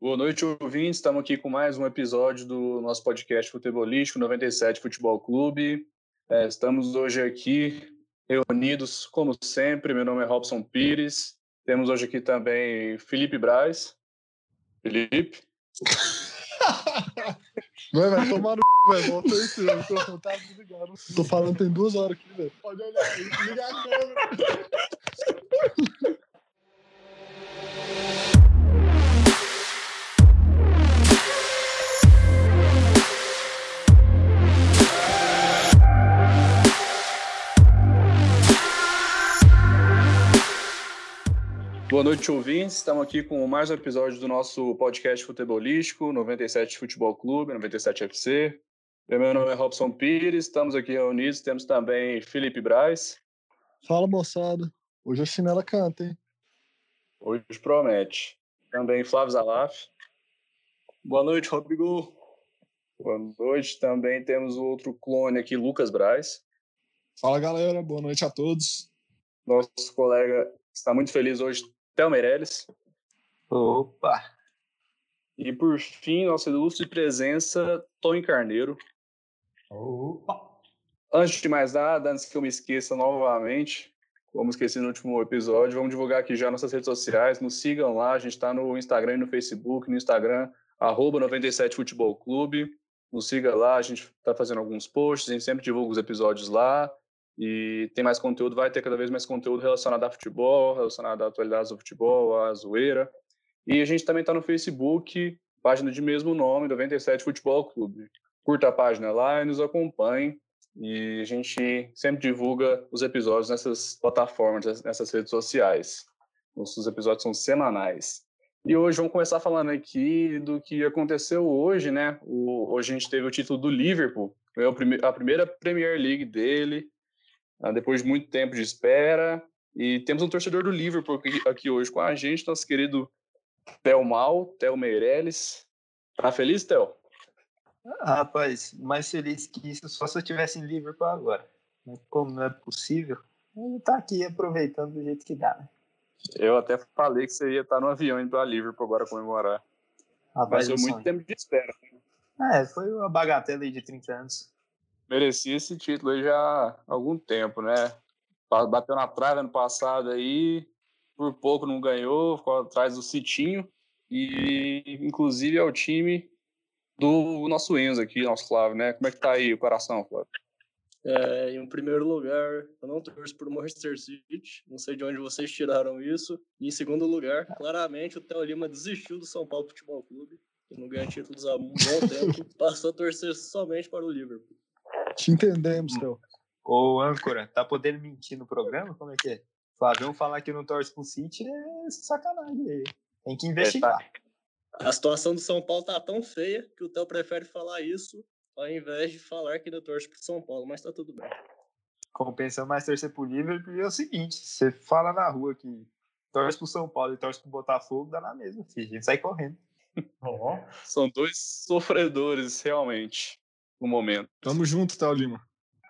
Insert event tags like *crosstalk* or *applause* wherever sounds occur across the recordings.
Boa noite, ouvintes. Estamos aqui com mais um episódio do nosso podcast futebolístico 97 Futebol Clube. É, estamos hoje aqui reunidos, como sempre. Meu nome é Robson Pires. Temos hoje aqui também Felipe Braz. Felipe. *laughs* Vai, vai tomar no velho. Volta aí. O microfone tá desligado. Tô falando tem duas horas aqui, velho. Pode olhar aí, liga a câmera. Boa noite, ouvintes. Estamos aqui com mais um episódio do nosso podcast futebolístico, 97 Futebol Clube, 97 FC. Meu nome é Robson Pires, estamos aqui reunidos. Temos também Felipe Braz. Fala, moçada. Hoje a chinela canta, hein? Hoje promete. Também Flávio Zalaf. Boa noite, Rodrigo. Boa noite. Também temos o outro clone aqui, Lucas Braz. Fala, galera. Boa noite a todos. Nosso colega está muito feliz hoje Théo Meirelles. Opa! E por fim, nossa ilustre presença, Tony Carneiro. Opa! Antes de mais nada, antes que eu me esqueça novamente, como esqueci no último episódio, vamos divulgar aqui já nossas redes sociais. Nos sigam lá, a gente está no Instagram e no Facebook. No Instagram, arroba 97 Futebol Clube. Nos siga lá, a gente está fazendo alguns posts, a gente sempre divulga os episódios lá e tem mais conteúdo, vai ter cada vez mais conteúdo relacionado a futebol, relacionado à atualidade do futebol, à zoeira. E a gente também está no Facebook, página de mesmo nome, 97 Futebol Clube. Curta a página lá e nos acompanhe. E a gente sempre divulga os episódios nessas plataformas, nessas redes sociais. Nossos episódios são semanais. E hoje vamos começar falando aqui do que aconteceu hoje, né? O, hoje a gente teve o título do Liverpool, a primeira Premier League dele, depois de muito tempo de espera. E temos um torcedor do Liverpool aqui, aqui hoje com a gente, nosso querido Theo Mal, Theo Meirelles. Tá feliz, Theo? Ah, rapaz, mais feliz que isso só se eu tivesse em Liverpool agora. Como não é possível, ele tá aqui aproveitando do jeito que dá, né? Eu até falei que você ia estar no avião indo para Liverpool agora comemorar. Rapaz, Mas foi muito tempo de espera. É, foi uma bagatela aí de 30 anos merecia esse título aí já há algum tempo, né? Bateu na trave ano passado aí, por pouco não ganhou, ficou atrás do Citinho, e inclusive é o time do nosso Enzo aqui, nosso Flávio, né? Como é que tá aí o coração, Flávio? É, em primeiro lugar, eu não torço por Manchester City, não sei de onde vocês tiraram isso. E em segundo lugar, claramente o Theo Lima desistiu do São Paulo Futebol Clube, que não ganha títulos há um bom tempo, *laughs* passou a torcer somente para o Liverpool. Te entendemos, Theo. Ô, âncora, tá podendo mentir no programa? Como é que é? Flavião falar que não torce pro City é sacanagem aí. Tem que investigar. É, tá. A situação do São Paulo tá tão feia que o Theo prefere falar isso ao invés de falar que não torce pro São Paulo, mas tá tudo bem. Compensa mais torcer pro Liverpool é o seguinte, você fala na rua que torce pro São Paulo e torce pro Botafogo, dá na mesma, filho. A gente sai correndo. Oh. São dois sofredores, realmente no momento. Tamo junto, Théo Lima.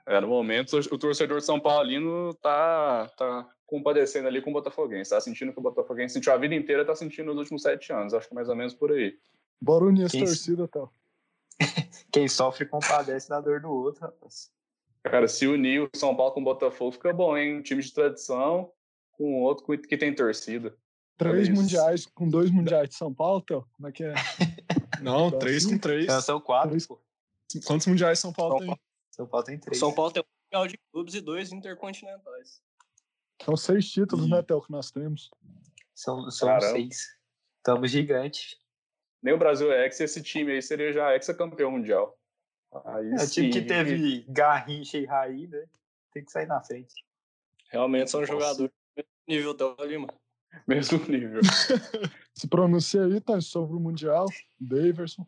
É, no momento, o torcedor de São Paulino tá, tá compadecendo ali com o Botafoguense. Tá sentindo que o Botafoguense sentiu a vida inteira, tá sentindo nos últimos sete anos. Acho que mais ou menos por aí. Bora unir as torcidas, Théo. *laughs* Quem sofre compadece da dor do outro, rapaz. Cara, se unir o São Paulo com o Botafogo fica bom, hein? Um time de tradição com outro que tem torcida. Três mundiais com dois mundiais de São Paulo, Théo? Como é que é? *laughs* Não, três com três. são quatro, três. pô. Quantos mundiais São Paulo São tem? São Paulo tem três. São Paulo tem um mundial de clubes e dois intercontinentais. São seis títulos, e... né, Theo, que nós temos. São, são seis. Estamos gigantes. Nem o Brasil é ex, esse time aí seria já ex-campeão mundial. Aí, é o time que teve Garrincha e Raí, né? Tem que sair na frente. Realmente são jogadores nível Theo Lima. *laughs* Mesmo nível. Se pronuncia aí, tá? Sobre o Mundial, Daverson.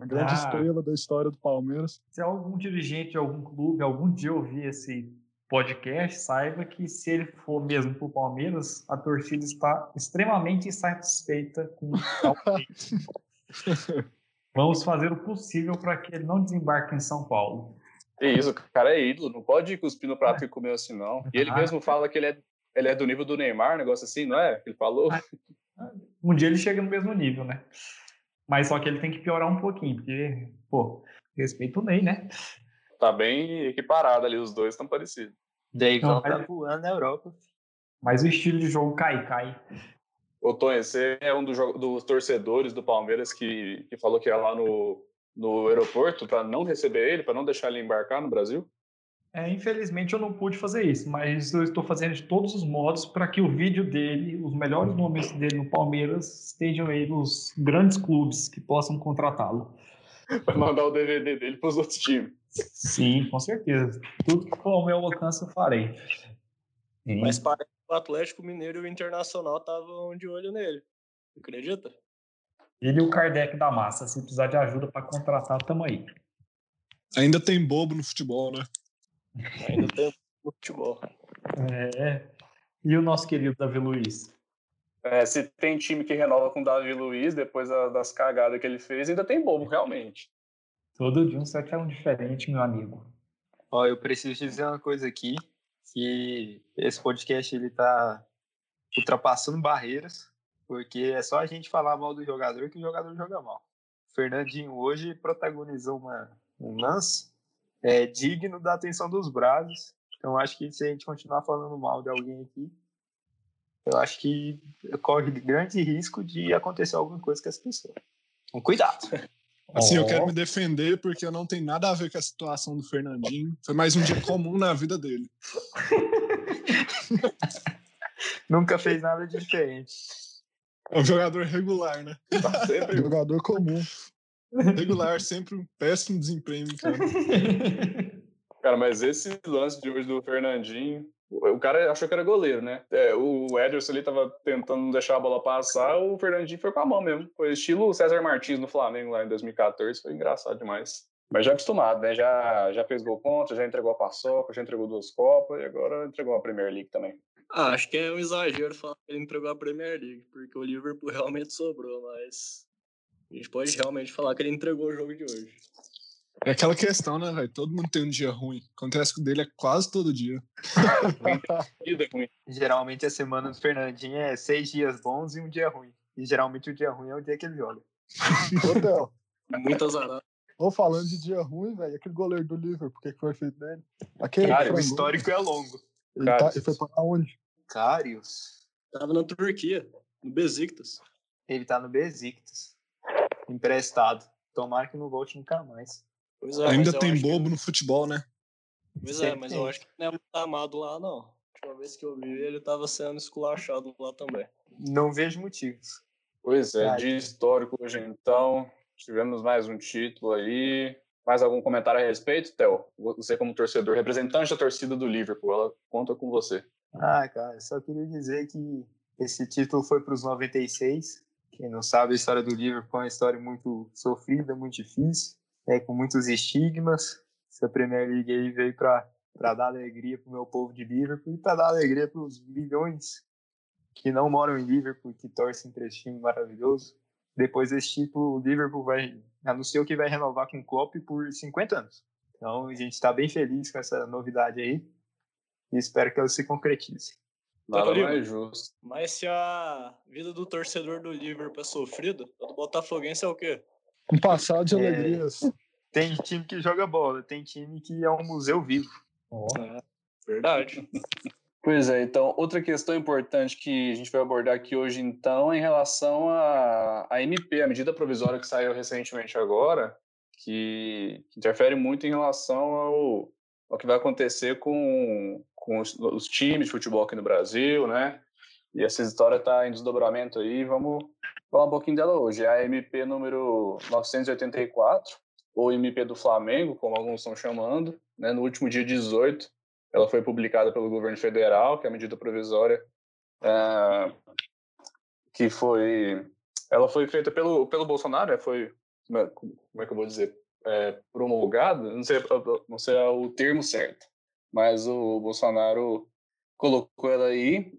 A grande ah, estrela da história do Palmeiras. Se algum dirigente de algum clube algum dia ouvir esse podcast, saiba que se ele for mesmo para o Palmeiras, a torcida está extremamente insatisfeita com o *laughs* Vamos fazer o possível para que ele não desembarque em São Paulo. É isso, o cara é ídolo, não pode cuspir no prato que comeu assim, não. E ele ah, mesmo fala que ele é, ele é do nível do Neymar, um negócio assim, não é? Ele falou. Ah, um dia ele chega no mesmo nível, né? Mas só que ele tem que piorar um pouquinho, porque, pô, respeito o Ney, né? Tá bem equiparado ali, os dois estão parecidos. Davidson Não, tá voando na Europa. Mas o estilo de jogo cai, cai. Ô, Tony, você é um dos, dos torcedores do Palmeiras que, que falou que ia lá no, no aeroporto para não receber ele, para não deixar ele embarcar no Brasil? É, infelizmente eu não pude fazer isso, mas eu estou fazendo de todos os modos para que o vídeo dele, os melhores momentos dele no Palmeiras, estejam aí nos grandes clubes que possam contratá-lo. Vai mandar o DVD dele para os outros times. Sim, com certeza. Tudo que for ao meu alcance eu farei. Sim. Mas parece que o Atlético Mineiro e o Internacional estavam de olho nele. Acredita? Ele e o Kardec da massa, se precisar de ajuda para contratar, tamo aí. Ainda tem bobo no futebol, né? Ainda tem futebol. É. E o nosso querido Davi Luiz? É, se tem time que renova com o Davi Luiz, depois da- das cagadas que ele fez, ainda tem bobo, realmente. Todo dia um 7 é um diferente, meu amigo. Ó, eu preciso te dizer uma coisa aqui, que esse podcast ele tá ultrapassando barreiras, porque é só a gente falar mal do jogador que o jogador joga mal. O Fernandinho hoje protagonizou uma, um lance é, digno da atenção dos bravos. Então acho que se a gente continuar falando mal de alguém aqui, eu acho que corre grande risco de acontecer alguma coisa com essa pessoa. Então, cuidado. *laughs* Assim, eu quero me defender porque eu não tenho nada a ver com a situação do Fernandinho. Foi mais um dia comum na vida dele. *laughs* Nunca fez nada de diferente. É um jogador regular, né? Sempre *laughs* Jogador comum. Regular, sempre um péssimo desempenho, cara. *laughs* Cara, mas esse lance de hoje do Fernandinho, o cara achou que era goleiro, né? É, o Ederson ali tava tentando não deixar a bola passar, o Fernandinho foi com a mão mesmo. Foi estilo César Martins no Flamengo lá em 2014, foi engraçado demais. Mas já acostumado, né? Já, já fez gol contra, já entregou a paçoca, já entregou duas copas e agora entregou a Premier League também. Ah, acho que é um exagero falar que ele entregou a Premier League, porque o Liverpool *laughs* realmente sobrou, mas a gente pode realmente falar que ele entregou o jogo de hoje. É aquela questão, né, velho? Todo mundo tem um dia ruim. Acontece que o dele é quase todo dia. *laughs* Geralmente a semana do Fernandinho é seis dias bons e um dia ruim. E geralmente o dia ruim é o dia que ele joga. *laughs* É muito azarado. Ô, falando de dia ruim, velho, aquele goleiro do Liverpool, o que foi feito dele? Aquele Cara, O frango, histórico é longo. ele, tá, ele foi pra onde? Cários. Tava na Turquia, no Besiktas. Ele tá no Besiktas. Emprestado. Tomara que não volte nunca mais. Pois é, Ainda tem acho que- bobo no futebol, né? Pois é, mas tem. eu acho que não é muito amado lá, não. A última vez que eu vi, ele tava sendo esculachado lá também. Não vejo motivos. Pois é, de histórico hoje então. Tivemos mais um título aí. Mais algum comentário a respeito, Theo? Você como torcedor, representante da torcida do Liverpool, ela conta com você. Ah, cara, só queria dizer que esse título foi para os 96. Quem não sabe, a história do Liverpool é uma história muito sofrida, muito difícil, é, com muitos estigmas. Essa Premier League aí veio para dar alegria para o meu povo de Liverpool e para dar alegria para os milhões que não moram em Liverpool, que torcem para esse time maravilhoso. Depois desse título, o Liverpool vai, anunciou que vai renovar com o Klopp por 50 anos. Então, a gente está bem feliz com essa novidade aí e espero que ela se concretize. Nada mais justo. Mas se a vida do torcedor do Liverpool é sofrida, a do Botafoguense é o quê? Um passado de É. alegrias. Tem time que joga bola, tem time que é um museu vivo. Ó, Verdade. *laughs* Pois é, então, outra questão importante que a gente vai abordar aqui hoje, então, é em relação à à MP, a medida provisória que saiu recentemente agora, que interfere muito em relação ao, ao que vai acontecer com, com os, os times de futebol aqui no Brasil, né? E essa história está em desdobramento aí, vamos falar um pouquinho dela hoje. É a MP número 984, ou MP do Flamengo, como alguns estão chamando, né? no último dia 18, ela foi publicada pelo governo federal, que é a medida provisória ah, que foi, ela foi feita pelo pelo Bolsonaro, né? foi como é, como é que eu vou dizer, é, promulgada, não sei não sei o termo certo, mas o Bolsonaro colocou ela aí.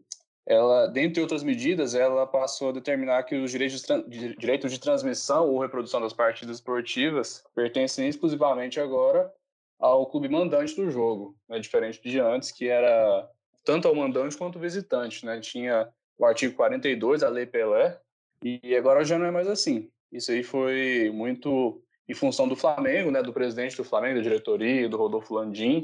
Ela, dentre outras medidas, ela passou a determinar que os direitos de, direitos de transmissão ou reprodução das partidas esportivas pertencem exclusivamente agora ao clube mandante do jogo, né? diferente de antes, que era tanto ao mandante quanto ao visitante. Né? Tinha o artigo 42, a Lei Pelé, E agora já não é mais assim. Isso aí foi muito em função do Flamengo, né, do presidente do Flamengo, da diretoria, do Rodolfo Landim,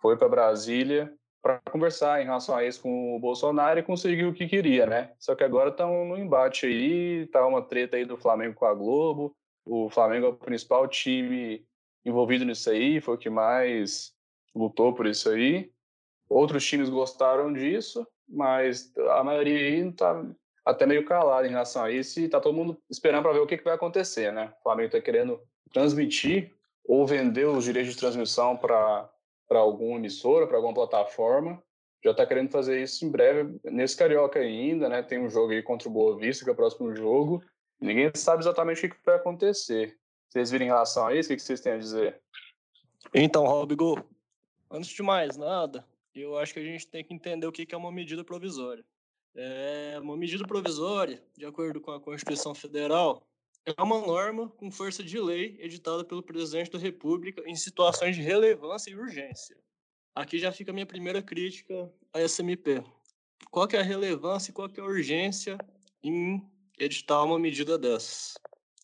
foi para Brasília para conversar em relação a isso com o Bolsonaro e conseguir o que queria, né? Só que agora estão no embate aí, tá uma treta aí do Flamengo com a Globo. O Flamengo é o principal time envolvido nisso aí, foi o que mais lutou por isso aí. Outros times gostaram disso, mas a maioria aí tá até meio calada em relação a isso e tá todo mundo esperando para ver o que, que vai acontecer, né? O Flamengo está querendo transmitir ou vender os direitos de transmissão para alguma emissora, para alguma plataforma. Já está querendo fazer isso em breve, nesse Carioca ainda, né? Tem um jogo aí contra o Boa Vista, que é o próximo jogo. Ninguém sabe exatamente o que vai acontecer. Vocês viram em relação a isso, o que vocês têm a dizer? Então, Robigo, antes de mais nada, eu acho que a gente tem que entender o que é uma medida provisória. É uma medida provisória, de acordo com a Constituição Federal, é uma norma com força de lei editada pelo presidente da República em situações de relevância e urgência. Aqui já fica a minha primeira crítica à SMP. Qual que é a relevância e qual que é a urgência em editar uma medida dessas?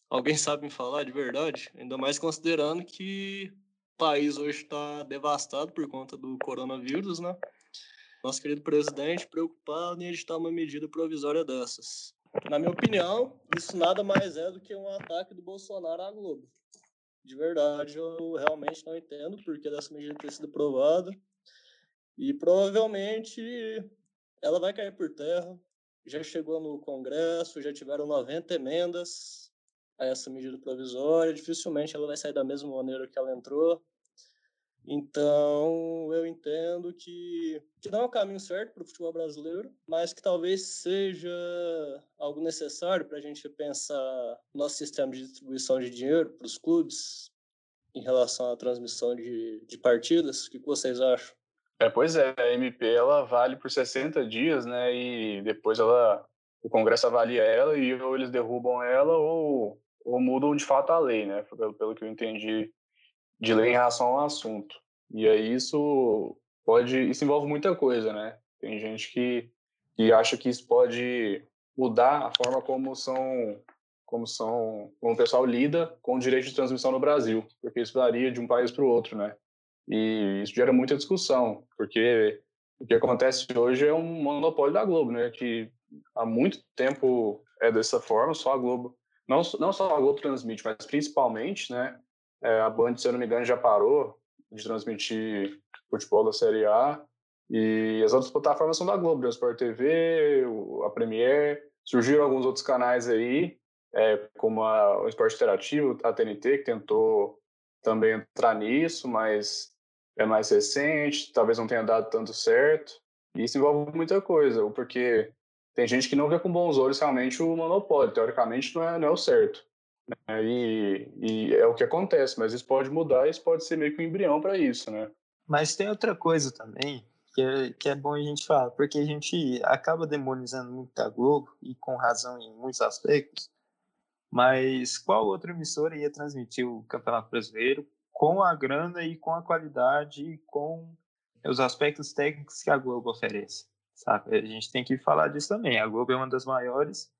Alguém sabe me falar de verdade? Ainda mais considerando que o país hoje está devastado por conta do coronavírus, né? Nosso querido presidente preocupado em editar uma medida provisória dessas. Na minha opinião, isso nada mais é do que um ataque do Bolsonaro à Globo. De verdade, eu realmente não entendo porque dessa medida ter sido aprovada. E provavelmente ela vai cair por terra. Já chegou no Congresso, já tiveram 90 emendas a essa medida provisória. Dificilmente ela vai sair da mesma maneira que ela entrou. Então, eu entendo que, que não é o caminho certo para o futebol brasileiro, mas que talvez seja algo necessário para a gente pensar nosso sistema de distribuição de dinheiro para os clubes em relação à transmissão de, de partidas. O que vocês acham? É, pois é, a MP ela vale por 60 dias, né? E depois ela, o Congresso avalia ela e ou eles derrubam ela ou, ou mudam de fato a lei, né? Pelo, pelo que eu entendi de lei em relação ao assunto. E aí isso pode, isso envolve muita coisa, né? Tem gente que, que acha que isso pode mudar a forma como são como são como o pessoal lida com o direito de transmissão no Brasil, porque isso varia de um país para o outro, né? E isso gera muita discussão, porque o que acontece hoje é um monopólio da Globo, né? Que há muito tempo é dessa forma, só a Globo, não, não só a Globo transmite, mas principalmente, né? É, a Band, se eu não me engano, já parou de transmitir futebol da Série A. E as outras plataformas são da Globo, né? Sport TV, a Premiere. Surgiram alguns outros canais aí, é, como a, o Esporte Interativo, a TNT, que tentou também entrar nisso, mas é mais recente, talvez não tenha dado tanto certo. E isso envolve muita coisa, porque tem gente que não vê com bons olhos realmente o monopólio. Teoricamente, não é, não é o certo. E, e, é o que acontece, mas isso pode mudar, isso pode ser meio que um embrião para isso, né? Mas tem outra coisa também que é, que é bom a gente falar, porque a gente acaba demonizando muito a Globo, e com razão em muitos aspectos, mas qual outra emissora ia transmitir o Campeonato Brasileiro com a grana e com a qualidade e com os aspectos técnicos que a Globo oferece? Sabe? A gente tem que falar disso também. A Globo é uma das maiores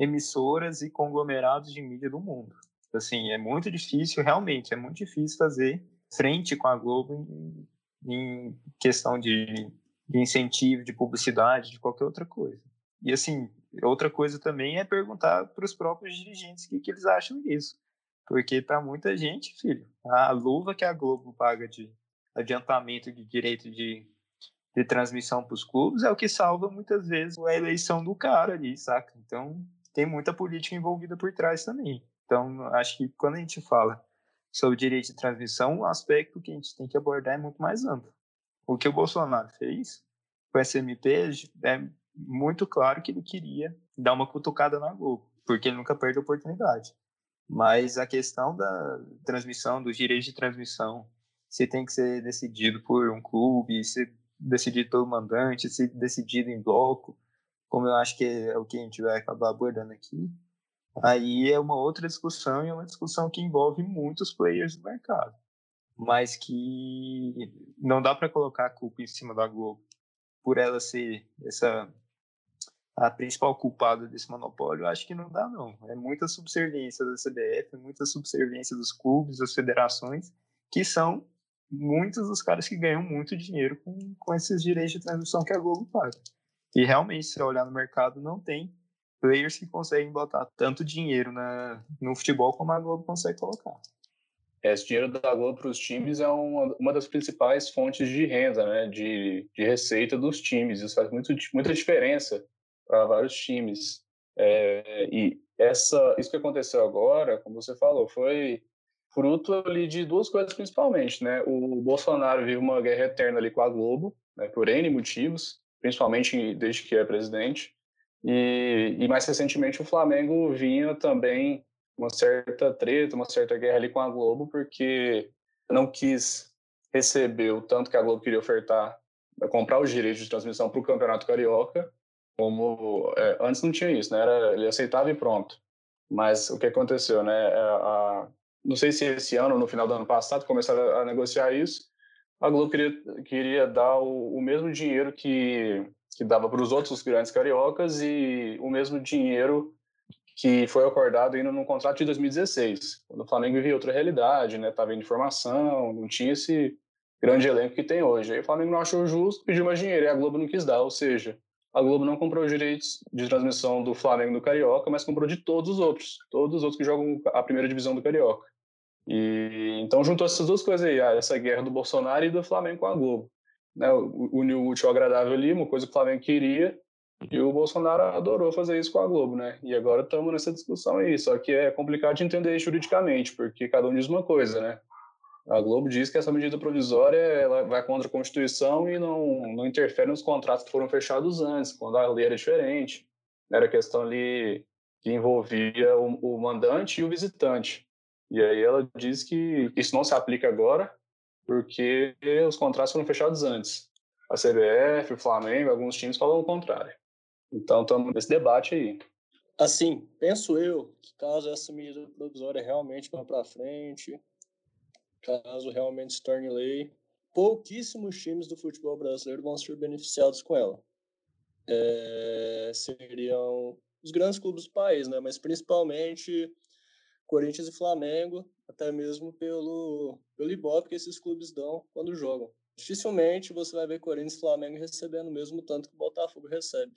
emissoras e conglomerados de mídia do mundo. Assim, é muito difícil, realmente, é muito difícil fazer frente com a Globo em, em questão de, de incentivo, de publicidade, de qualquer outra coisa. E, assim, outra coisa também é perguntar para os próprios dirigentes o que, que eles acham disso. Porque, para muita gente, filho, a luva que a Globo paga de adiantamento de direito de, de transmissão para os clubes é o que salva muitas vezes a eleição do cara ali, saca? Então, tem muita política envolvida por trás também. Então, acho que quando a gente fala sobre direito de transmissão, o aspecto que a gente tem que abordar é muito mais amplo. O que o Bolsonaro fez com o SMP é muito claro que ele queria dar uma cutucada na Globo, porque ele nunca perde a oportunidade. Mas a questão da transmissão, dos direitos de transmissão, se tem que ser decidido por um clube, se decidido pelo mandante, se decidido em bloco, como eu acho que é o que a gente vai acabar abordando aqui, aí é uma outra discussão e é uma discussão que envolve muitos players do mercado, mas que não dá para colocar a culpa em cima da Globo por ela ser essa a principal culpada desse monopólio, acho que não dá, não. É muita subserviência da CBF, muita subserviência dos clubes, das federações, que são muitos dos caras que ganham muito dinheiro com, com esses direitos de transmissão que a Globo paga. E realmente, se olhar no mercado, não tem players que conseguem botar tanto dinheiro na, no futebol como a Globo consegue colocar. Esse dinheiro da Globo para os times é uma, uma das principais fontes de renda, né, de, de receita dos times. Isso faz muito, muita diferença para vários times. É, e essa, isso que aconteceu agora, como você falou, foi fruto ali de duas coisas principalmente, né? O Bolsonaro vive uma guerra eterna ali com a Globo, né, por N motivos, principalmente desde que é presidente. E, e mais recentemente o Flamengo vinha também uma certa treta, uma certa guerra ali com a Globo, porque não quis receber o tanto que a Globo queria ofertar, comprar os direitos de transmissão para o Campeonato Carioca, como é, antes não tinha isso, né? Era, ele aceitava e pronto. Mas o que aconteceu, né? A, é, a, não sei se esse ano, no final do ano passado, começaram a negociar isso. A Globo queria, queria dar o, o mesmo dinheiro que, que dava para os outros grandes cariocas e o mesmo dinheiro que foi acordado ainda no contrato de 2016, quando o Flamengo vivia outra realidade, né? Tava em formação, não tinha esse grande elenco que tem hoje. Aí o Flamengo não achou justo, pediu mais dinheiro e a Globo não quis dar, ou seja, a Globo não comprou os direitos de transmissão do Flamengo do Carioca, mas comprou de todos os outros, todos os outros que jogam a primeira divisão do Carioca. E então juntou essas duas coisas aí, essa guerra do Bolsonaro e do Flamengo com a Globo. Né, uniu o útil ao agradável ali, uma coisa que o Flamengo queria, e o Bolsonaro adorou fazer isso com a Globo, né? E agora estamos nessa discussão aí, só que é complicado de entender juridicamente, porque cada um diz uma coisa, né? A Globo diz que essa medida provisória ela vai contra a Constituição e não, não interfere nos contratos que foram fechados antes, quando a lei era diferente. Era questão ali que envolvia o, o mandante e o visitante. E aí ela diz que isso não se aplica agora, porque os contratos foram fechados antes. A CBF, o Flamengo, alguns times falam o contrário. Então estamos nesse debate aí. Assim, penso eu que caso essa medida provisória realmente vá para frente, caso realmente se torne lei, pouquíssimos times do futebol brasileiro vão ser beneficiados com ela. É, seriam os grandes clubes do país, né? Mas principalmente Corinthians e Flamengo, até mesmo pelo, pelo Ibope que esses clubes dão quando jogam. Dificilmente você vai ver Corinthians e Flamengo recebendo o mesmo tanto que o Botafogo recebe.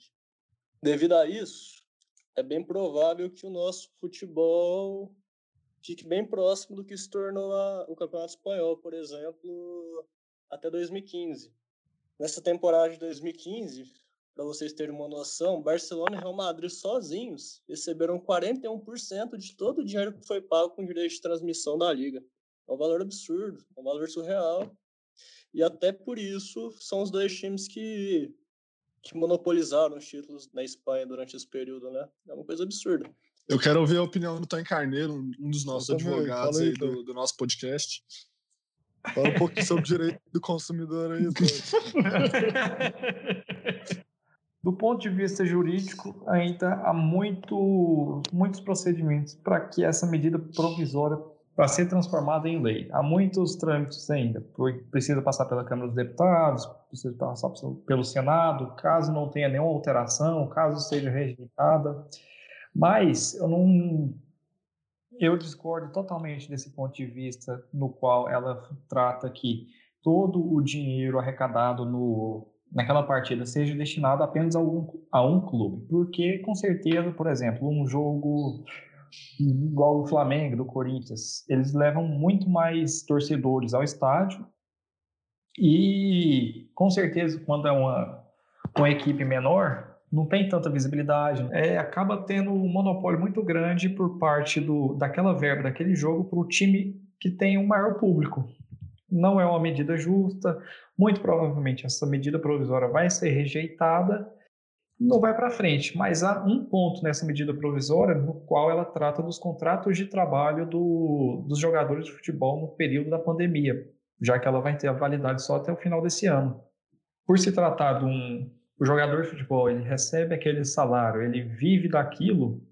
Devido a isso, é bem provável que o nosso futebol fique bem próximo do que se tornou a, o Campeonato Espanhol, por exemplo, até 2015. Nessa temporada de 2015, para vocês terem uma noção, Barcelona e Real Madrid sozinhos receberam 41% de todo o dinheiro que foi pago com direito de transmissão da liga. É um valor absurdo, é um valor surreal. E até por isso são os dois times que, que monopolizaram os títulos na Espanha durante esse período, né? É uma coisa absurda. Eu quero ouvir a opinião do Tony Carneiro, um dos nossos advogados aí, aí do, do, nosso podcast. Fala um pouquinho sobre o direito do consumidor aí. *laughs* *laughs* do ponto de vista jurídico, ainda há muito, muitos procedimentos para que essa medida provisória para ser transformada em lei. Há muitos trâmites ainda, precisa passar pela Câmara dos Deputados, precisa passar pelo Senado, caso não tenha nenhuma alteração, caso seja rejeitada. Mas eu não. Eu discordo totalmente desse ponto de vista no qual ela trata que todo o dinheiro arrecadado no, naquela partida seja destinado apenas a um, a um clube. Porque, com certeza, por exemplo, um jogo igual o Flamengo, do Corinthians, eles levam muito mais torcedores ao estádio e, com certeza, quando é uma, uma equipe menor, não tem tanta visibilidade, né? é, acaba tendo um monopólio muito grande por parte do, daquela verba, daquele jogo, para o time que tem um maior público. Não é uma medida justa, muito provavelmente essa medida provisória vai ser rejeitada, não vai para frente, mas há um ponto nessa medida provisória no qual ela trata dos contratos de trabalho do, dos jogadores de futebol no período da pandemia, já que ela vai ter a validade só até o final desse ano. Por se tratar de um, o jogador de futebol ele recebe aquele salário, ele vive daquilo,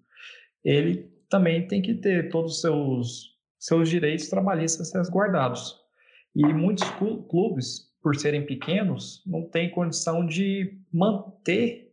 ele também tem que ter todos os seus, seus direitos trabalhistas resguardados. E muitos clubes, por serem pequenos, não têm condição de manter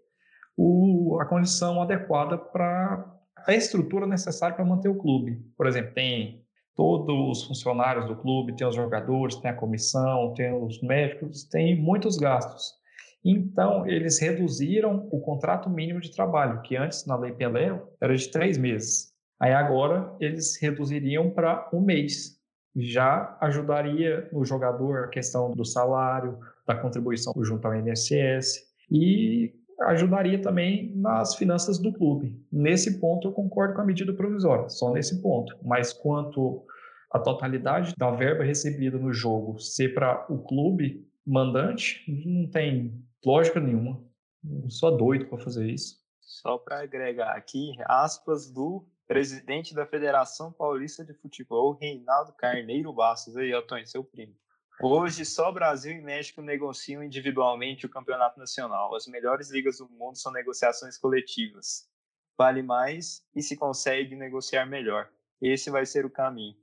o, a condição adequada para a estrutura necessária para manter o clube. Por exemplo, tem todos os funcionários do clube, tem os jogadores, tem a comissão, tem os médicos, tem muitos gastos. Então, eles reduziram o contrato mínimo de trabalho, que antes, na Lei Pelé, era de três meses. Aí agora, eles reduziriam para um mês. Já ajudaria no jogador a questão do salário, da contribuição junto ao INSS e ajudaria também nas finanças do clube. Nesse ponto, eu concordo com a medida provisória, só nesse ponto. Mas quanto a totalidade da verba recebida no jogo ser para o clube mandante, não tem lógica nenhuma. Eu sou doido para fazer isso. Só para agregar aqui, aspas do presidente da Federação Paulista de Futebol, Reinaldo Carneiro Bastos. Aí, Otônio, seu primo. Hoje, só Brasil e México negociam individualmente o campeonato nacional. As melhores ligas do mundo são negociações coletivas. Vale mais e se consegue negociar melhor. Esse vai ser o caminho.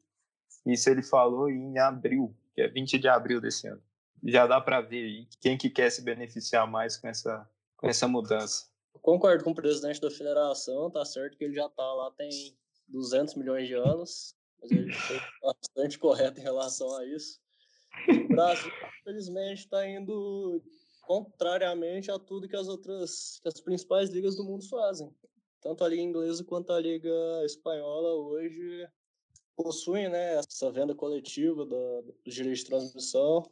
Isso ele falou em abril, que é 20 de abril desse ano. Já dá para ver aí quem que quer se beneficiar mais com essa, com essa mudança. Concordo com o presidente da federação, tá certo que ele já tá lá tem 200 milhões de anos, mas ele foi *laughs* bastante correto em relação a isso. O Brasil, infelizmente, está indo contrariamente a tudo que as outras, que as principais ligas do mundo fazem. Tanto a liga inglesa quanto a liga espanhola hoje possuem, né, essa venda coletiva da, dos direitos de transmissão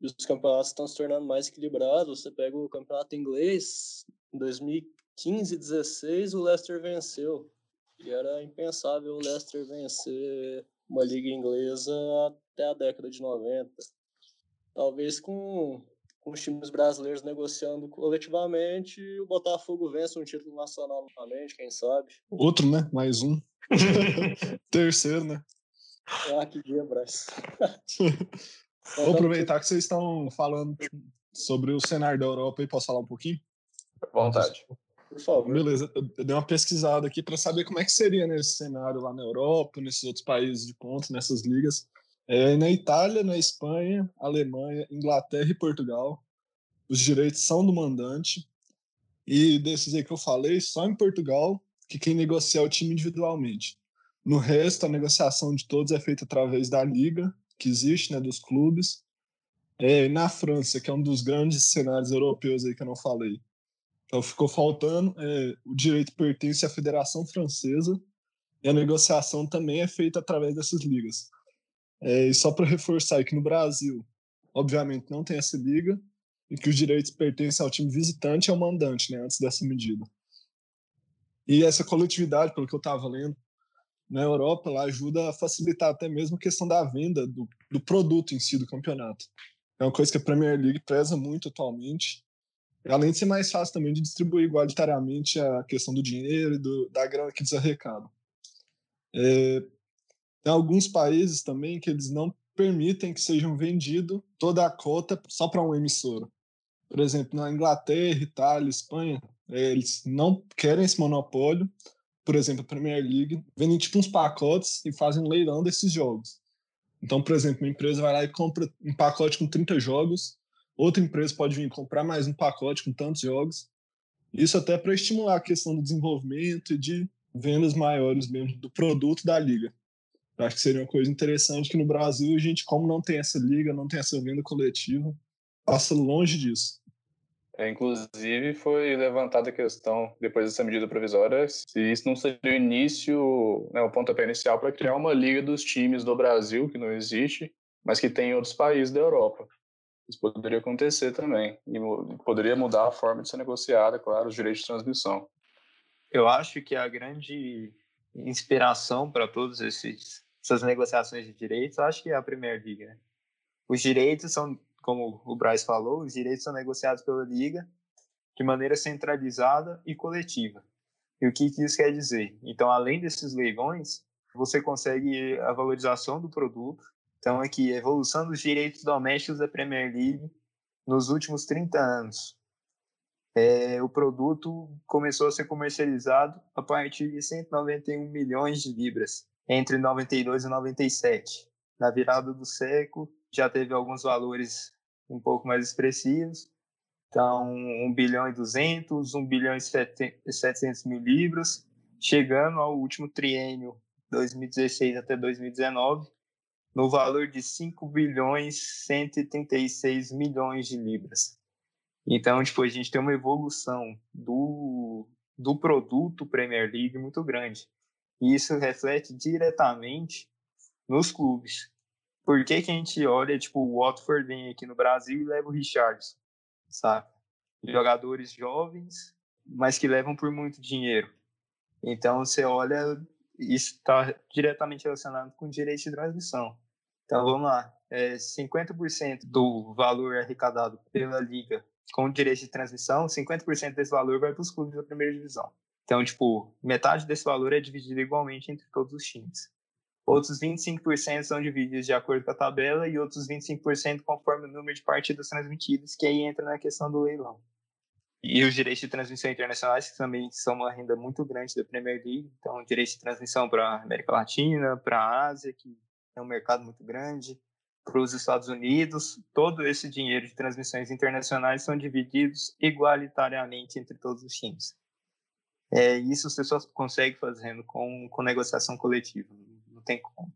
e os campeonatos estão se tornando mais equilibrados. Você pega o campeonato inglês, em 2015 16 o Leicester venceu. E era impensável o Leicester vencer uma liga inglesa até a década de 90. Talvez com, com os times brasileiros negociando coletivamente, o Botafogo vence um título nacional novamente, quem sabe. Outro, né? Mais um. *laughs* Terceiro, né? Ah, que dia, Braz. *laughs* Vou aproveitar que vocês estão falando sobre o cenário da Europa e posso falar um pouquinho? Vontade. Por favor. Beleza, eu dei uma pesquisada aqui para saber como é que seria nesse cenário lá na Europa, nesses outros países de ponto, nessas ligas. É, na Itália, na Espanha, Alemanha, Inglaterra e Portugal, os direitos são do mandante. E desses aí que eu falei, só em Portugal que quem negocia é o time individualmente. No resto, a negociação de todos é feita através da liga que existe, né, dos clubes. É, na França, que é um dos grandes cenários europeus aí que eu não falei, então ficou faltando, é, o direito pertence à Federação Francesa e a negociação também é feita através dessas ligas. É, e só para reforçar que no Brasil, obviamente, não tem essa liga e que os direitos pertencem ao time visitante e ao mandante, né, antes dessa medida. E essa coletividade, pelo que eu estava lendo, na Europa, ela ajuda a facilitar até mesmo a questão da venda do, do produto em si do campeonato. É uma coisa que a Premier League preza muito atualmente Além de ser mais fácil também de distribuir igualitariamente a questão do dinheiro e do, da grana que desarrecada. É, tem alguns países também que eles não permitem que sejam vendido toda a cota só para uma emissora. Por exemplo, na Inglaterra, Itália, Espanha, é, eles não querem esse monopólio. Por exemplo, a Premier League vendem tipo uns pacotes e fazem leilão desses jogos. Então, por exemplo, uma empresa vai lá e compra um pacote com 30 jogos outra empresa pode vir comprar mais um pacote com tantos jogos. Isso até para estimular a questão do desenvolvimento e de vendas maiores mesmo do produto da liga. Eu acho que seria uma coisa interessante que no Brasil a gente, como não tem essa liga, não tem essa venda coletiva, passa longe disso. É, inclusive, foi levantada a questão, depois dessa medida provisória, se isso não seria o início, né, o pontapé inicial para criar uma liga dos times do Brasil, que não existe, mas que tem em outros países da Europa. Isso poderia acontecer também. E poderia mudar a forma de ser negociada, claro, os direitos de transmissão. Eu acho que a grande inspiração para todas essas negociações de direitos, acho que é a Premier League. Né? Os direitos são, como o Bryce falou, os direitos são negociados pela Liga de maneira centralizada e coletiva. E o que, que isso quer dizer? Então, além desses leilões, você consegue a valorização do produto então, aqui, evolução dos direitos domésticos da Premier League nos últimos 30 anos. É, o produto começou a ser comercializado a partir de 191 milhões de libras entre 92 e 97. Na virada do século, já teve alguns valores um pouco mais expressivos, Então, 1 bilhão e 200, 1 bilhão e 700 mil libras, chegando ao último triênio, 2016 até 2019, no valor de 5 bilhões 136 milhões de libras. Então, tipo, a gente tem uma evolução do, do produto Premier League muito grande. E isso reflete diretamente nos clubes. Por que, que a gente olha, tipo, o Watford vem aqui no Brasil e leva o Richardson, sabe? Jogadores jovens, mas que levam por muito dinheiro. Então, você olha, isso está diretamente relacionado com direito de transmissão. Então, vamos lá. É 50% do valor arrecadado pela liga com direito de transmissão, 50% desse valor vai para os clubes da primeira divisão. Então, tipo, metade desse valor é dividido igualmente entre todos os times. Outros 25% são divididos de acordo com a tabela e outros 25% conforme o número de partidas transmitidas, que aí entra na questão do leilão. E os direitos de transmissão internacionais, que também são uma renda muito grande da Premier League. Então, direitos de transmissão para América Latina, para Ásia, que é um mercado muito grande, para os Estados Unidos, todo esse dinheiro de transmissões internacionais são divididos igualitariamente entre todos os times. É, isso você só consegue fazendo com, com negociação coletiva, não tem como.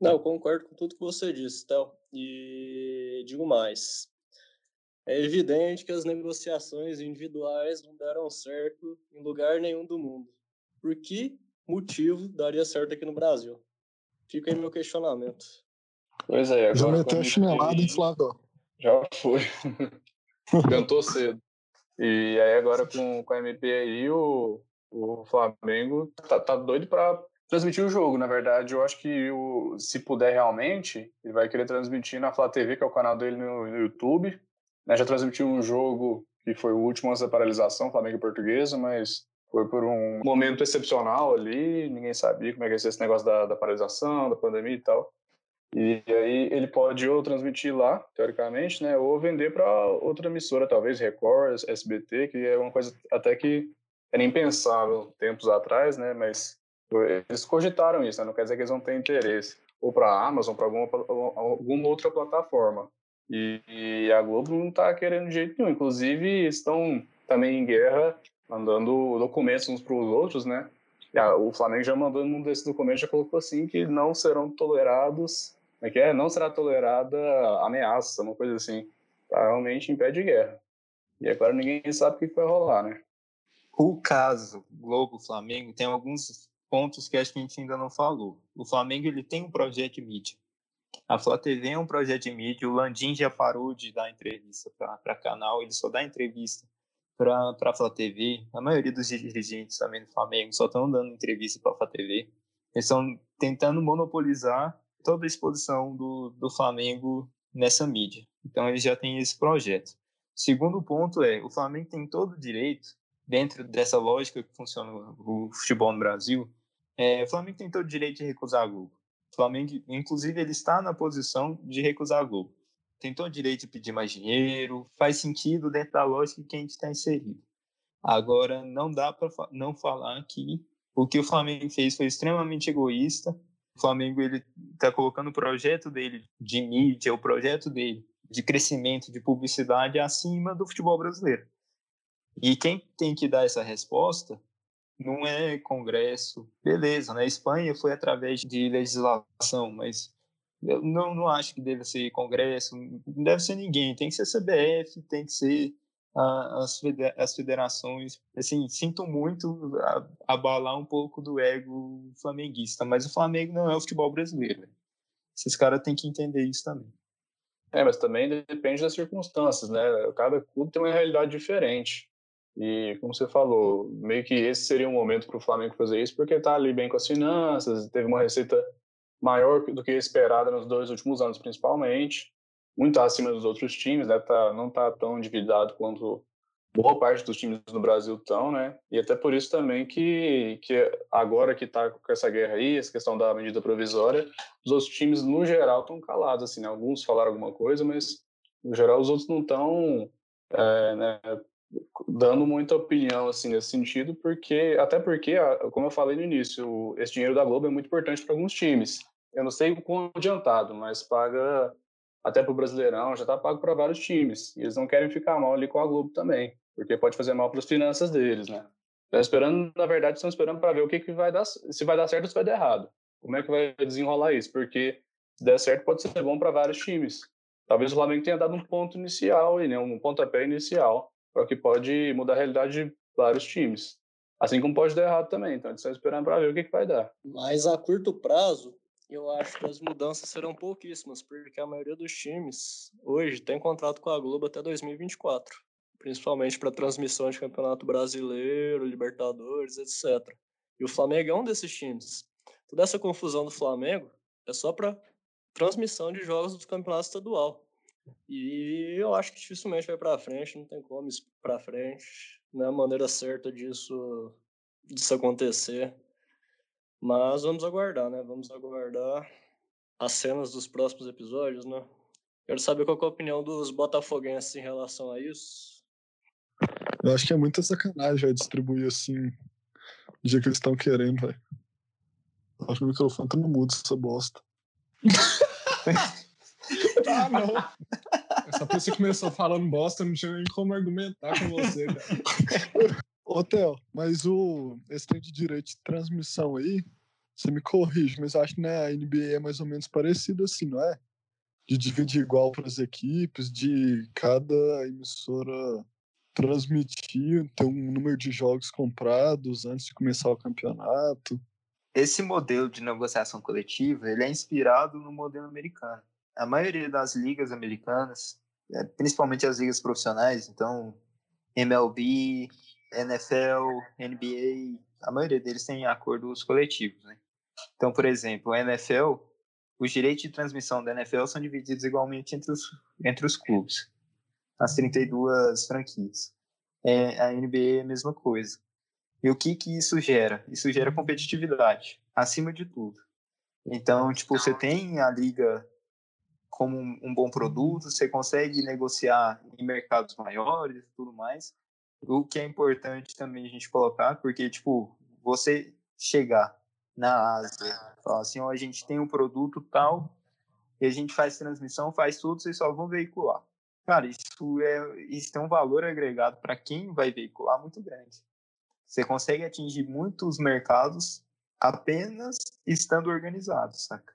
Não, concordo com tudo que você disse, Théo. E digo mais. É evidente que as negociações individuais não deram certo em lugar nenhum do mundo. Por que motivo daria certo aqui no Brasil? Fica aí meu questionamento. Pois é, agora. Já meteu a chinelada em Flávio. Já foi. *laughs* Cantou cedo. E aí agora com, com a MP aí, o, o Flamengo tá, tá doido para transmitir o jogo. Na verdade, eu acho que o, se puder realmente, ele vai querer transmitir na Flá TV, que é o canal dele no, no YouTube. Né, já transmitiu um jogo que foi o último antes da paralisação, Flamengo e Portuguesa, mas foi por um momento excepcional ali, ninguém sabia como é que ia ser esse negócio da, da paralisação, da pandemia e tal. E aí ele pode ou transmitir lá, teoricamente, né, ou vender para outra emissora, talvez Record, SBT, que é uma coisa até que era impensável tempos atrás, né, mas eles cogitaram isso, né, não quer dizer que eles não têm interesse, ou para a Amazon, para alguma, alguma outra plataforma. E, e a Globo não está querendo de jeito nenhum, inclusive estão também em guerra, mandando documentos uns para os outros, né, o Flamengo já mandou um desses documentos, já colocou assim que não serão tolerados é que é? Não será tolerada ameaça, uma coisa assim. Tá realmente em pé de guerra. E agora ninguém sabe o que vai rolar, né? O caso Globo-Flamengo tem alguns pontos que acho que a gente ainda não falou. O Flamengo ele tem um projeto de mídia. A Flá TV é um projeto de mídia. O Landim já parou de dar entrevista para canal, ele só dá entrevista para a Flá TV. A maioria dos dirigentes também do Flamengo só estão dando entrevista para a Flá TV. Eles estão tentando monopolizar toda a exposição do, do Flamengo nessa mídia. Então, ele já tem esse projeto. Segundo ponto é, o Flamengo tem todo o direito, dentro dessa lógica que funciona o futebol no Brasil, é, o Flamengo tem todo o direito de recusar a Globo. O Flamengo, inclusive, ele está na posição de recusar a Globo. Tem todo o direito de pedir mais dinheiro, faz sentido dentro da lógica que a gente está inserido. Agora, não dá para não falar que o que o Flamengo fez foi extremamente egoísta o Flamengo ele está colocando o projeto dele de mídia, o projeto dele de crescimento, de publicidade acima do futebol brasileiro. E quem tem que dar essa resposta não é Congresso, beleza, na né? Espanha foi através de legislação, mas eu não, não acho que deve ser Congresso, não deve ser ninguém, tem que ser CBF, tem que ser as, as federações. Assim, sinto muito abalar um pouco do ego flamenguista, mas o Flamengo não é o futebol brasileiro. Esses caras têm que entender isso também. É, mas também depende das circunstâncias, né? Cada clube tem uma realidade diferente. E, como você falou, meio que esse seria um momento para o Flamengo fazer isso, porque está ali bem com as finanças, teve uma receita maior do que esperada nos dois últimos anos, principalmente muito acima dos outros times, né? Tá, não está tão endividado quanto boa parte dos times no Brasil estão, né? E até por isso também que, que agora que está com essa guerra aí, essa questão da medida provisória, os outros times no geral estão calados, assim, né? Alguns falaram alguma coisa, mas no geral os outros não estão é, né, dando muita opinião assim nesse sentido, porque até porque, como eu falei no início, esse dinheiro da Globo é muito importante para alguns times. Eu não sei o quão adiantado, mas paga até para o Brasileirão, já está pago para vários times. E eles não querem ficar mal ali com a Globo também, porque pode fazer mal para as finanças deles, né? Estão esperando, na verdade, estão esperando para ver o que, que vai dar, se vai dar certo ou se vai dar errado. Como é que vai desenrolar isso? Porque se der certo, pode ser bom para vários times. Talvez o Flamengo tenha dado um ponto inicial, né? um pontapé inicial, para que pode mudar a realidade de vários times. Assim como pode dar errado também. Então, eles estão esperando para ver o que, que vai dar. Mas a curto prazo, eu acho que as mudanças serão pouquíssimas, porque a maioria dos times hoje tem contrato com a Globo até 2024, principalmente para transmissão de Campeonato Brasileiro, Libertadores, etc. E o Flamengo é um desses times. Toda essa confusão do Flamengo é só para transmissão de jogos do Campeonato Estadual. E eu acho que dificilmente vai para frente, não tem como ir para frente, não é a maneira certa disso disso acontecer. Mas vamos aguardar, né? Vamos aguardar as cenas dos próximos episódios, né? Quero saber qual é a opinião dos botafoguenses em relação a isso. Eu acho que é muita sacanagem distribuir assim do jeito que eles estão querendo, velho. Acho que o microfone tá no mudo essa bosta. *laughs* ah, não. Essa pessoa começou falando bosta, não tinha nem como argumentar com você, cara. *laughs* Ô, Theo, mas o, esse tem de direito de transmissão aí, você me corrige, mas acho que né, a NBA é mais ou menos parecido assim, não é? De dividir igual para as equipes, de cada emissora transmitir, ter um número de jogos comprados antes de começar o campeonato. Esse modelo de negociação coletiva, ele é inspirado no modelo americano. A maioria das ligas americanas, é, principalmente as ligas profissionais, então MLB, NFL, NBA, a maioria deles tem acordos coletivos, né? Então, por exemplo, a NFL, os direitos de transmissão da NFL são divididos igualmente entre os, entre os clubes, as 32 franquias. É, a NBA é a mesma coisa. E o que que isso gera? Isso gera competitividade, acima de tudo. Então, tipo, você tem a liga como um, um bom produto, você consegue negociar em mercados maiores e tudo mais, o que é importante também a gente colocar, porque, tipo, você chegar na Ásia, falar assim, ó, a gente tem um produto tal, e a gente faz transmissão, faz tudo, vocês só vão veicular. Cara, isso, é, isso tem um valor agregado para quem vai veicular muito grande. Você consegue atingir muitos mercados apenas estando organizado, saca?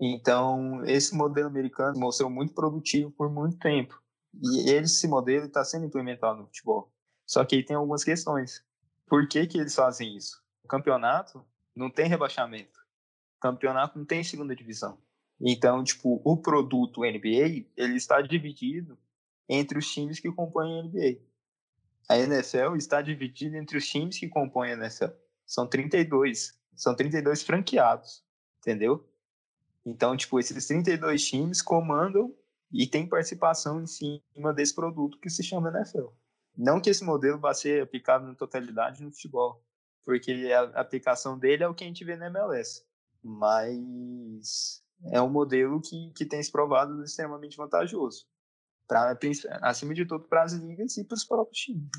Então, esse modelo americano mostrou muito produtivo por muito tempo. E esse modelo está sendo implementado no futebol. Só que aí tem algumas questões. Por que, que eles fazem isso? O campeonato não tem rebaixamento. O campeonato não tem segunda divisão. Então, tipo, o produto NBA, ele está dividido entre os times que compõem a NBA. A NFL está dividida entre os times que compõem a NFL. São 32. São 32 franqueados, entendeu? Então, tipo, esses 32 times comandam e têm participação em cima desse produto que se chama NFL. Não que esse modelo vá ser aplicado na totalidade no futebol, porque a aplicação dele é o que a gente vê na MLS. Mas é um modelo que, que tem se provado extremamente vantajoso. Pra, acima de tudo, para as ligas e para os próprios times.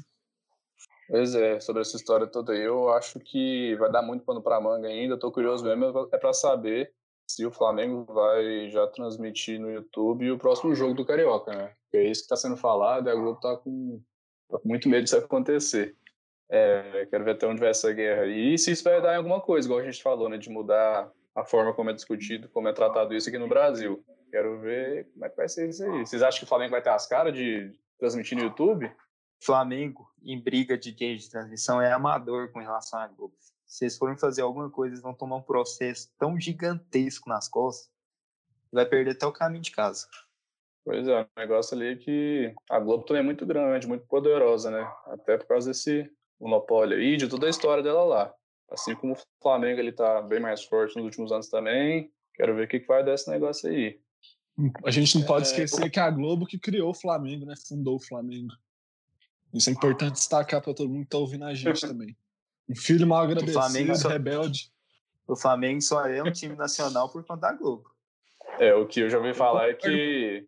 Pois é, sobre essa história toda aí, eu acho que vai dar muito pano para manga ainda. Estou curioso mesmo, é para saber se o Flamengo vai já transmitir no YouTube o próximo jogo do Carioca, né? Porque é isso que está sendo falado e a Globo está com Tô com muito medo disso acontecer. É, quero ver até onde vai essa guerra. E se isso vai dar em alguma coisa, igual a gente falou, né? De mudar a forma como é discutido, como é tratado isso aqui no Brasil. Quero ver como é que vai ser isso aí. Vocês acham que o Flamengo vai ter as caras de transmitir no YouTube? Flamengo, em briga de dias de transmissão, é amador com relação a Globo. Se eles forem fazer alguma coisa, eles vão tomar um processo tão gigantesco nas costas, vai perder até o caminho de casa. Pois é, o negócio ali é que a Globo também é muito grande, muito poderosa, né? Até por causa desse monopólio e de toda a história dela lá. Assim como o Flamengo ele tá bem mais forte nos últimos anos também. Quero ver o que, vai dar esse negócio aí. A gente não pode é... esquecer que é a Globo que criou o Flamengo, né? Fundou o Flamengo. Isso é importante destacar para todo mundo que tá ouvindo a gente *laughs* também. Um filho mal agradecido, o Flamengo só... rebelde. O Flamengo só é um time nacional por conta da Globo. É, o que eu já ouvi falar é que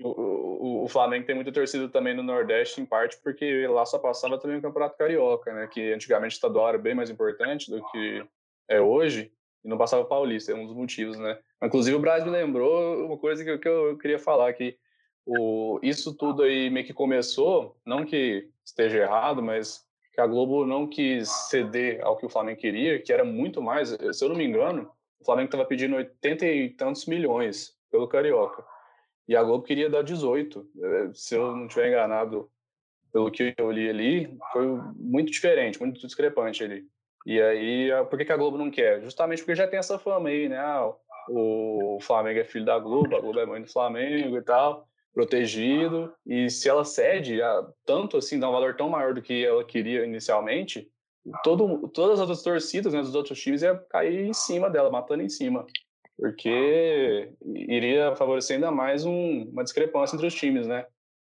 o, o, o, Flamengo tem muita torcida também no Nordeste, em parte porque lá só passava também o Campeonato Carioca, né? Que antigamente estadual era bem mais importante do que é hoje. e não passava o Paulista, é um dos motivos, né? Inclusive o Brasil me lembrou uma coisa que, que eu queria falar, que o, isso tudo aí meio que começou, não que esteja errado, mas que a Globo não quis ceder ao que o Flamengo queria, que era muito mais, se eu não me engano, o Flamengo estava pedindo 80 e tantos milhões pelo Carioca. E a Globo queria dar 18. Eh, se eu não estiver enganado pelo que eu li ali, foi muito diferente, muito discrepante ali. E aí, por que, a Globo não quer? Justamente porque já tem essa fama aí, né? Ah, o Flamengo é filho da Globo, a Globo é mãe do Flamengo e tal, protegido. E se ela cede a, tanto assim, dá um valor tão maior do que ela queria inicialmente, todo, todas as outras torcidas né, dos outros times ia cair em cima dela, matando em cima porque iria favorecer ainda mais um, uma discrepância entre os times, né?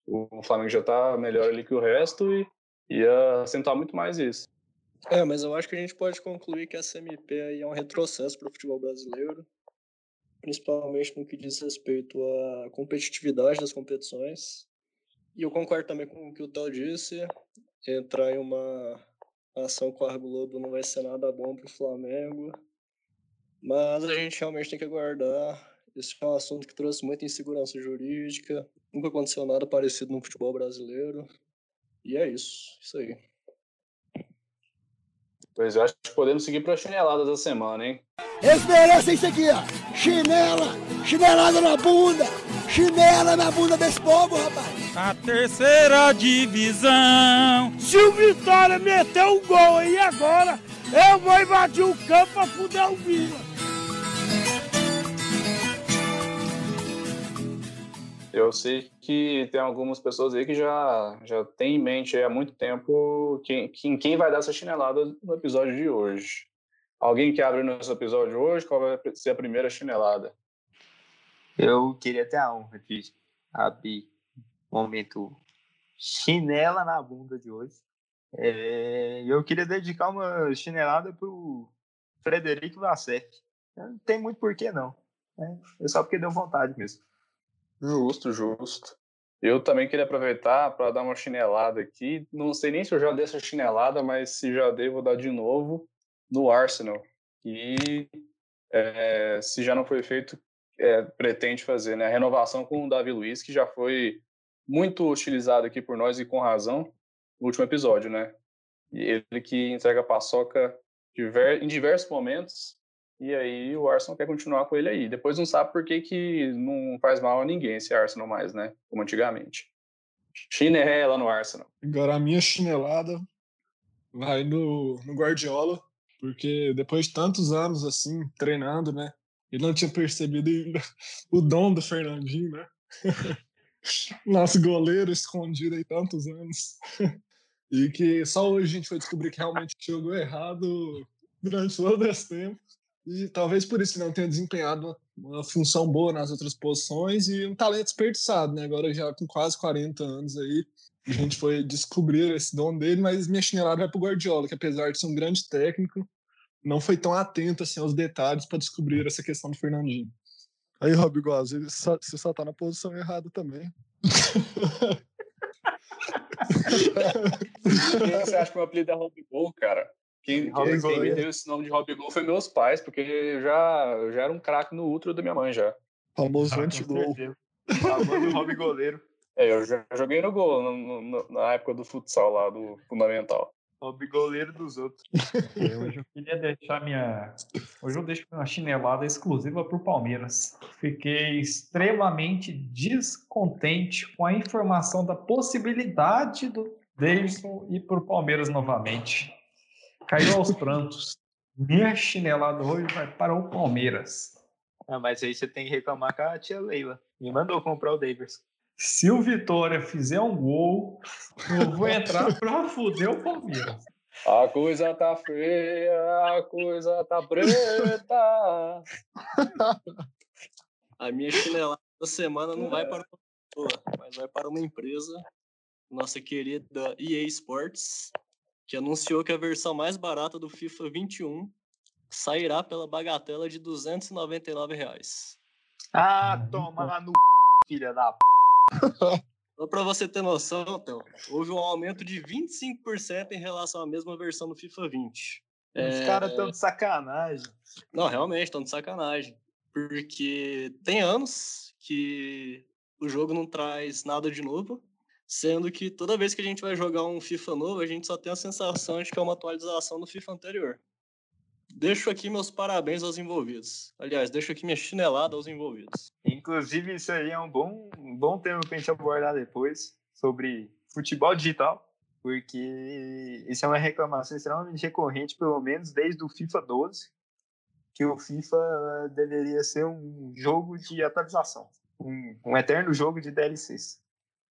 O Flamengo já está melhor ali que o resto e ia acentuar muito mais isso. É, mas eu acho que a gente pode concluir que a CMP aí é um retrocesso para o futebol brasileiro, principalmente no que diz respeito à competitividade das competições. E eu concordo também com o que o Theo disse, entrar em uma ação com a Globo não vai ser nada bom para o Flamengo. Mas a gente realmente tem que aguardar. Esse é um assunto que trouxe muita insegurança jurídica. Nunca aconteceu nada parecido no futebol brasileiro. E é isso. Isso aí. Pois eu acho que podemos seguir para a chinelada da semana, hein? Eles merecem isso aqui, ó. Chinela, chinelada na bunda, chinela na bunda desse povo, rapaz. A terceira divisão. Se o Vitória meter um gol aí agora, eu vou invadir o campo para fuder o Vila. Eu sei que tem algumas pessoas aí que já, já tem em mente há muito tempo quem, quem, quem vai dar essa chinelada no episódio de hoje. Alguém que abre nosso episódio hoje, qual vai ser a primeira chinelada? Eu queria ter a honra de abrir momento chinela na bunda de hoje. É, eu queria dedicar uma chinelada pro Frederico Vassef. Não tem muito porquê, não. É só porque deu vontade mesmo. Justo, justo. Eu também queria aproveitar para dar uma chinelada aqui. Não sei nem se eu já dei essa chinelada, mas se já dei, vou dar de novo no Arsenal. E é, se já não foi feito, é, pretende fazer né? a renovação com o Davi Luiz, que já foi muito utilizado aqui por nós e com razão no último episódio, né? Ele que entrega a paçoca em diversos momentos e aí o Arsenal quer continuar com ele aí. Depois não sabe por que, que não faz mal a ninguém esse Arsenal mais, né? Como antigamente. Chinela no Arsenal. Agora a minha chinelada vai no, no Guardiola, porque depois de tantos anos assim, treinando, né? Ele não tinha percebido *laughs* o dom do Fernandinho, né? *laughs* Nosso goleiro escondido aí tantos anos. *laughs* E que só hoje a gente foi descobrir que realmente jogou errado durante todo esse tempo. E talvez por isso não tenha desempenhado uma, função boa nas outras posições e um talento desperdiçado, né? Agora já com quase 40 anos aí, a gente foi descobrir esse dom dele, mas minha chinelada vai pro Guardiola, que apesar de ser um grande técnico, não foi tão atento assim aos detalhes para descobrir essa questão do Fernandinho. Aí, Rob Goz, você só tá na posição errada também. *laughs* Quem você acha que o apelido é Rob Gol, cara? Quem, quem, quem me deu esse nome de Rob Gol foi meus pais, porque eu já, eu já era um craque no Ultra da minha mãe já. Famoso ah, anti-gol. Famoso Rob Goleiro. É, eu já joguei no gol no, no, na época do futsal lá, do Fundamental. Hobby goleiro dos outros. É, hoje eu queria deixar minha. Hoje eu deixo uma chinelada exclusiva para o Palmeiras. Fiquei extremamente descontente com a informação da possibilidade do Davidson ir para o Palmeiras novamente. Caiu aos prantos. Minha chinelada hoje vai para o Palmeiras. Ah, mas aí você tem que reclamar com a tia Leila. Me mandou comprar o Davidson. Se o Vitória fizer um gol, eu vou entrar *laughs* pra fuder o Palmeiras. A coisa tá feia, a coisa tá preta. A minha chinelada da semana não vai para uma pessoa, mas vai para uma empresa, nossa querida EA Sports, que anunciou que a versão mais barata do FIFA 21 sairá pela bagatela de 299 reais. Ah, toma no filha da p. Só para você ter noção, então, houve um aumento de 25% em relação à mesma versão do FIFA 20. Os É, caras estão de sacanagem. Não, realmente, estão de sacanagem. Porque tem anos que o jogo não traz nada de novo, sendo que toda vez que a gente vai jogar um FIFA novo, a gente só tem a sensação de que é uma atualização do FIFA anterior. Deixo aqui meus parabéns aos envolvidos. Aliás, deixo aqui minha chinelada aos envolvidos. Inclusive, isso aí é um bom, um bom tema pra gente abordar depois sobre futebol digital, porque isso é uma reclamação extremamente recorrente, pelo menos desde o FIFA 12, que o FIFA deveria ser um jogo de atualização, um, um eterno jogo de DLCs,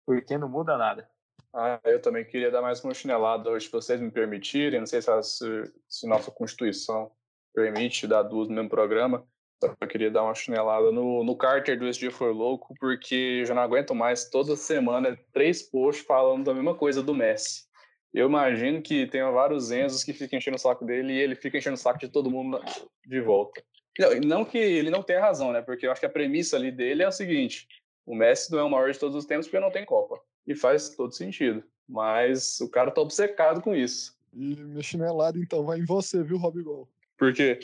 porque não muda nada. Ah, eu também queria dar mais uma chinelada hoje, se vocês me permitirem. Não sei se, se- se nossa Constituição permite dar duas no mesmo programa. Só Eu queria dar uma chinelada no, no Carter do Esse Dia For Louco, porque eu já não aguento mais toda semana três posts falando da mesma coisa do Messi. Eu imagino que tenha vários Enzos que ficam enchendo o saco dele e ele fica enchendo o saco de todo mundo de volta. Não, não que ele não tenha razão, né? Porque eu acho que a premissa ali dele é a seguinte: o Messi não é o maior de todos os tempos porque não tem Copa. E faz todo sentido. Mas o cara tá obcecado com isso. E minha chinelada, então, vai em você, viu, Robigol? Por quê?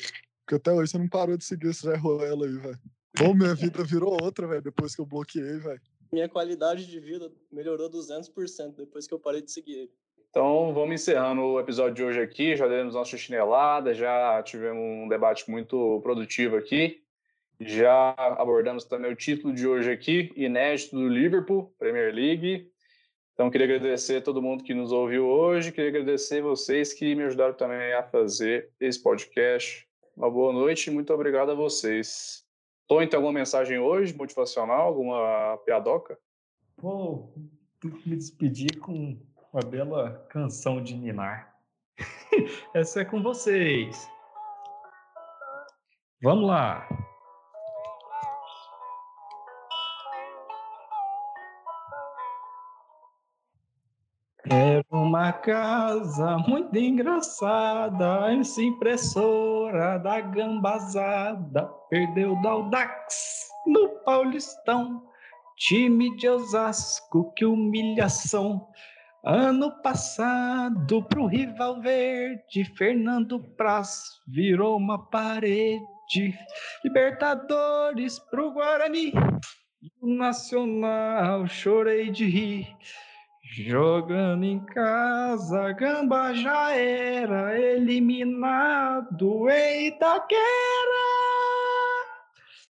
Porque até hoje você não parou de seguir esse Zé Ruela aí, velho. Pô, minha vida virou outra, velho, depois que eu bloqueei, velho. Minha qualidade de vida melhorou 200% depois que eu parei de seguir ele. Então vamos encerrando o episódio de hoje aqui. Já demos nossa chinelada, já tivemos um debate muito produtivo aqui. Já abordamos também o título de hoje aqui, inédito do Liverpool, Premier League. Então queria agradecer a todo mundo que nos ouviu hoje, queria agradecer vocês que me ajudaram também a fazer esse podcast. Uma boa noite e muito obrigado a vocês. Tony, tem alguma mensagem hoje, motivacional, alguma piadoca? Vou me despedir com uma bela canção de Ninar. *laughs* Essa é com vocês. Vamos lá. Casa muito engraçada, essa impressora da gambazada perdeu da Audax no Paulistão. Time de Osasco, que humilhação. Ano passado, pro rival verde, Fernando Praz virou uma parede. Libertadores pro Guarani. O Nacional, chorei de rir. Jogando em casa, Gamba já era eliminado em Itaquera.